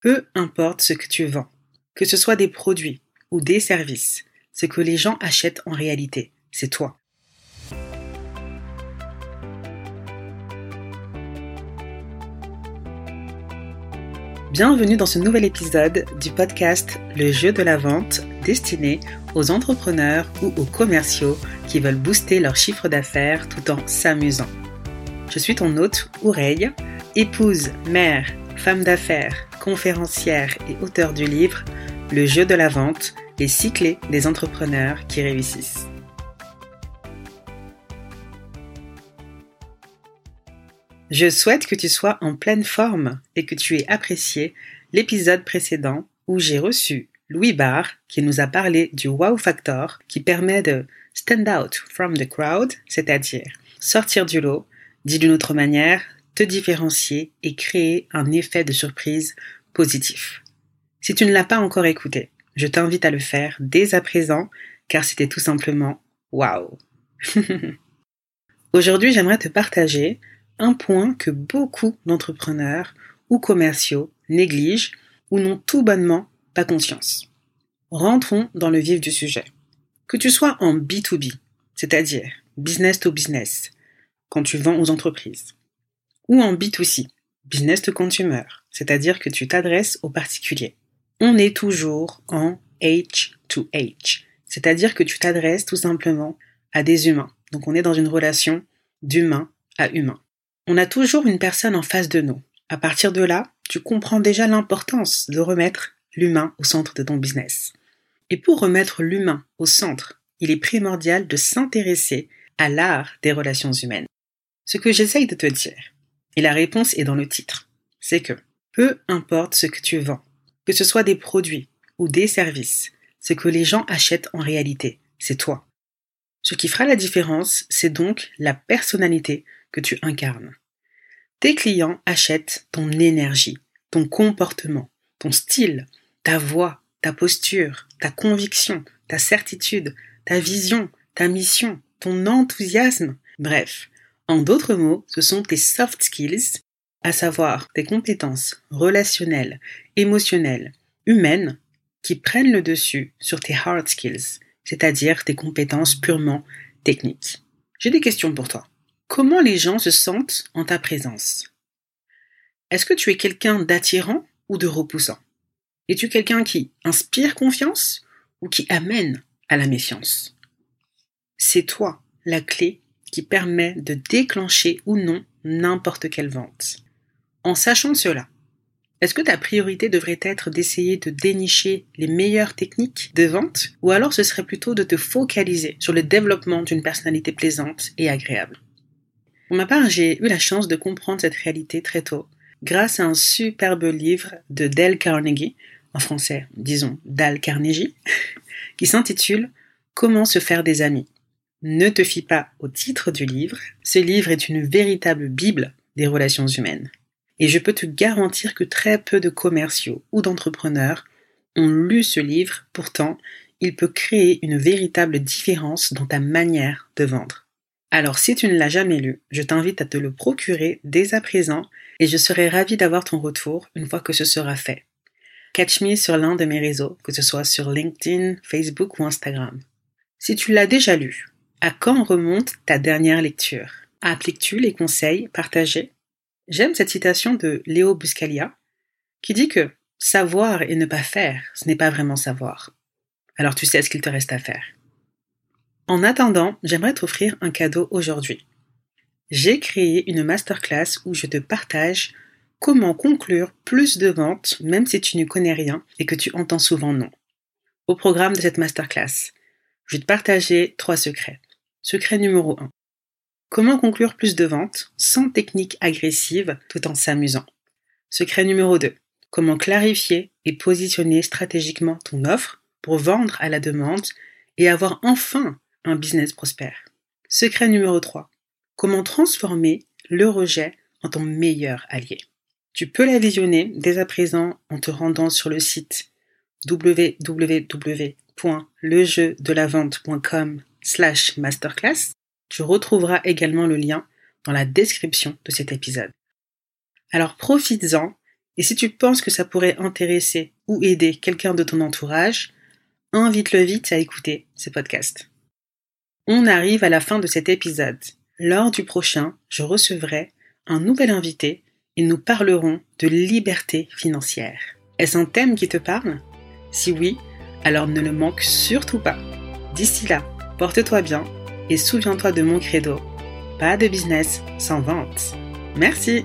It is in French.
Peu importe ce que tu vends, que ce soit des produits ou des services, ce que les gens achètent en réalité, c'est toi. Bienvenue dans ce nouvel épisode du podcast Le jeu de la vente destiné aux entrepreneurs ou aux commerciaux qui veulent booster leur chiffre d'affaires tout en s'amusant. Je suis ton hôte, Oureille, épouse, mère, femme d'affaires, conférencière et auteur du livre Le jeu de la vente, les six clés des entrepreneurs qui réussissent. Je souhaite que tu sois en pleine forme et que tu aies apprécié l'épisode précédent où j'ai reçu Louis Barr qui nous a parlé du wow factor qui permet de stand out from the crowd, c'est-à-dire sortir du lot, dit d'une autre manière, différencier et créer un effet de surprise positif. Si tu ne l'as pas encore écouté, je t'invite à le faire dès à présent car c'était tout simplement waouh. Aujourd'hui, j'aimerais te partager un point que beaucoup d'entrepreneurs ou commerciaux négligent ou n'ont tout bonnement pas conscience. Rentrons dans le vif du sujet. Que tu sois en B2B, c'est-à-dire business to business, quand tu vends aux entreprises, ou en B2C, business to consumer, c'est-à-dire que tu t'adresses aux particuliers. On est toujours en H to H, c'est-à-dire que tu t'adresses tout simplement à des humains. Donc on est dans une relation d'humain à humain. On a toujours une personne en face de nous. À partir de là, tu comprends déjà l'importance de remettre l'humain au centre de ton business. Et pour remettre l'humain au centre, il est primordial de s'intéresser à l'art des relations humaines. Ce que j'essaye de te dire, et la réponse est dans le titre. C'est que peu importe ce que tu vends, que ce soit des produits ou des services, ce que les gens achètent en réalité, c'est toi. Ce qui fera la différence, c'est donc la personnalité que tu incarnes. Tes clients achètent ton énergie, ton comportement, ton style, ta voix, ta posture, ta conviction, ta certitude, ta vision, ta mission, ton enthousiasme, bref, en d'autres mots, ce sont tes soft skills, à savoir tes compétences relationnelles, émotionnelles, humaines, qui prennent le dessus sur tes hard skills, c'est-à-dire tes compétences purement techniques. J'ai des questions pour toi. Comment les gens se sentent en ta présence? Est-ce que tu es quelqu'un d'attirant ou de repoussant? Es-tu quelqu'un qui inspire confiance ou qui amène à la méfiance? C'est toi la clé qui permet de déclencher ou non n'importe quelle vente. En sachant cela, est-ce que ta priorité devrait être d'essayer de dénicher les meilleures techniques de vente ou alors ce serait plutôt de te focaliser sur le développement d'une personnalité plaisante et agréable? Pour ma part, j'ai eu la chance de comprendre cette réalité très tôt grâce à un superbe livre de Dale Carnegie, en français disons Dale Carnegie, qui s'intitule Comment se faire des amis ne te fie pas au titre du livre, ce livre est une véritable bible des relations humaines. Et je peux te garantir que très peu de commerciaux ou d'entrepreneurs ont lu ce livre, pourtant, il peut créer une véritable différence dans ta manière de vendre. Alors si tu ne l'as jamais lu, je t'invite à te le procurer dès à présent et je serai ravi d'avoir ton retour une fois que ce sera fait. Catch me sur l'un de mes réseaux, que ce soit sur LinkedIn, Facebook ou Instagram. Si tu l'as déjà lu, à quand remonte ta dernière lecture? Appliques-tu les conseils partagés? J'aime cette citation de Léo Buscalia qui dit que savoir et ne pas faire, ce n'est pas vraiment savoir. Alors tu sais ce qu'il te reste à faire. En attendant, j'aimerais t'offrir un cadeau aujourd'hui. J'ai créé une masterclass où je te partage comment conclure plus de ventes même si tu ne connais rien et que tu entends souvent non. Au programme de cette masterclass, je vais te partager trois secrets. Secret numéro 1. Comment conclure plus de ventes sans technique agressive tout en s'amusant? Secret numéro 2. Comment clarifier et positionner stratégiquement ton offre pour vendre à la demande et avoir enfin un business prospère? Secret numéro 3. Comment transformer le rejet en ton meilleur allié? Tu peux la visionner dès à présent en te rendant sur le site www.lejeudelavente.com masterclass. Tu retrouveras également le lien dans la description de cet épisode. Alors profites-en Et si tu penses que ça pourrait intéresser ou aider quelqu'un de ton entourage, invite-le vite à écouter ce podcast. On arrive à la fin de cet épisode. Lors du prochain, je recevrai un nouvel invité et nous parlerons de liberté financière. Est-ce un thème qui te parle? Si oui, alors ne le manque surtout pas. D'ici là, porte-toi bien et souviens-toi de mon credo. Pas de business sans vente. Merci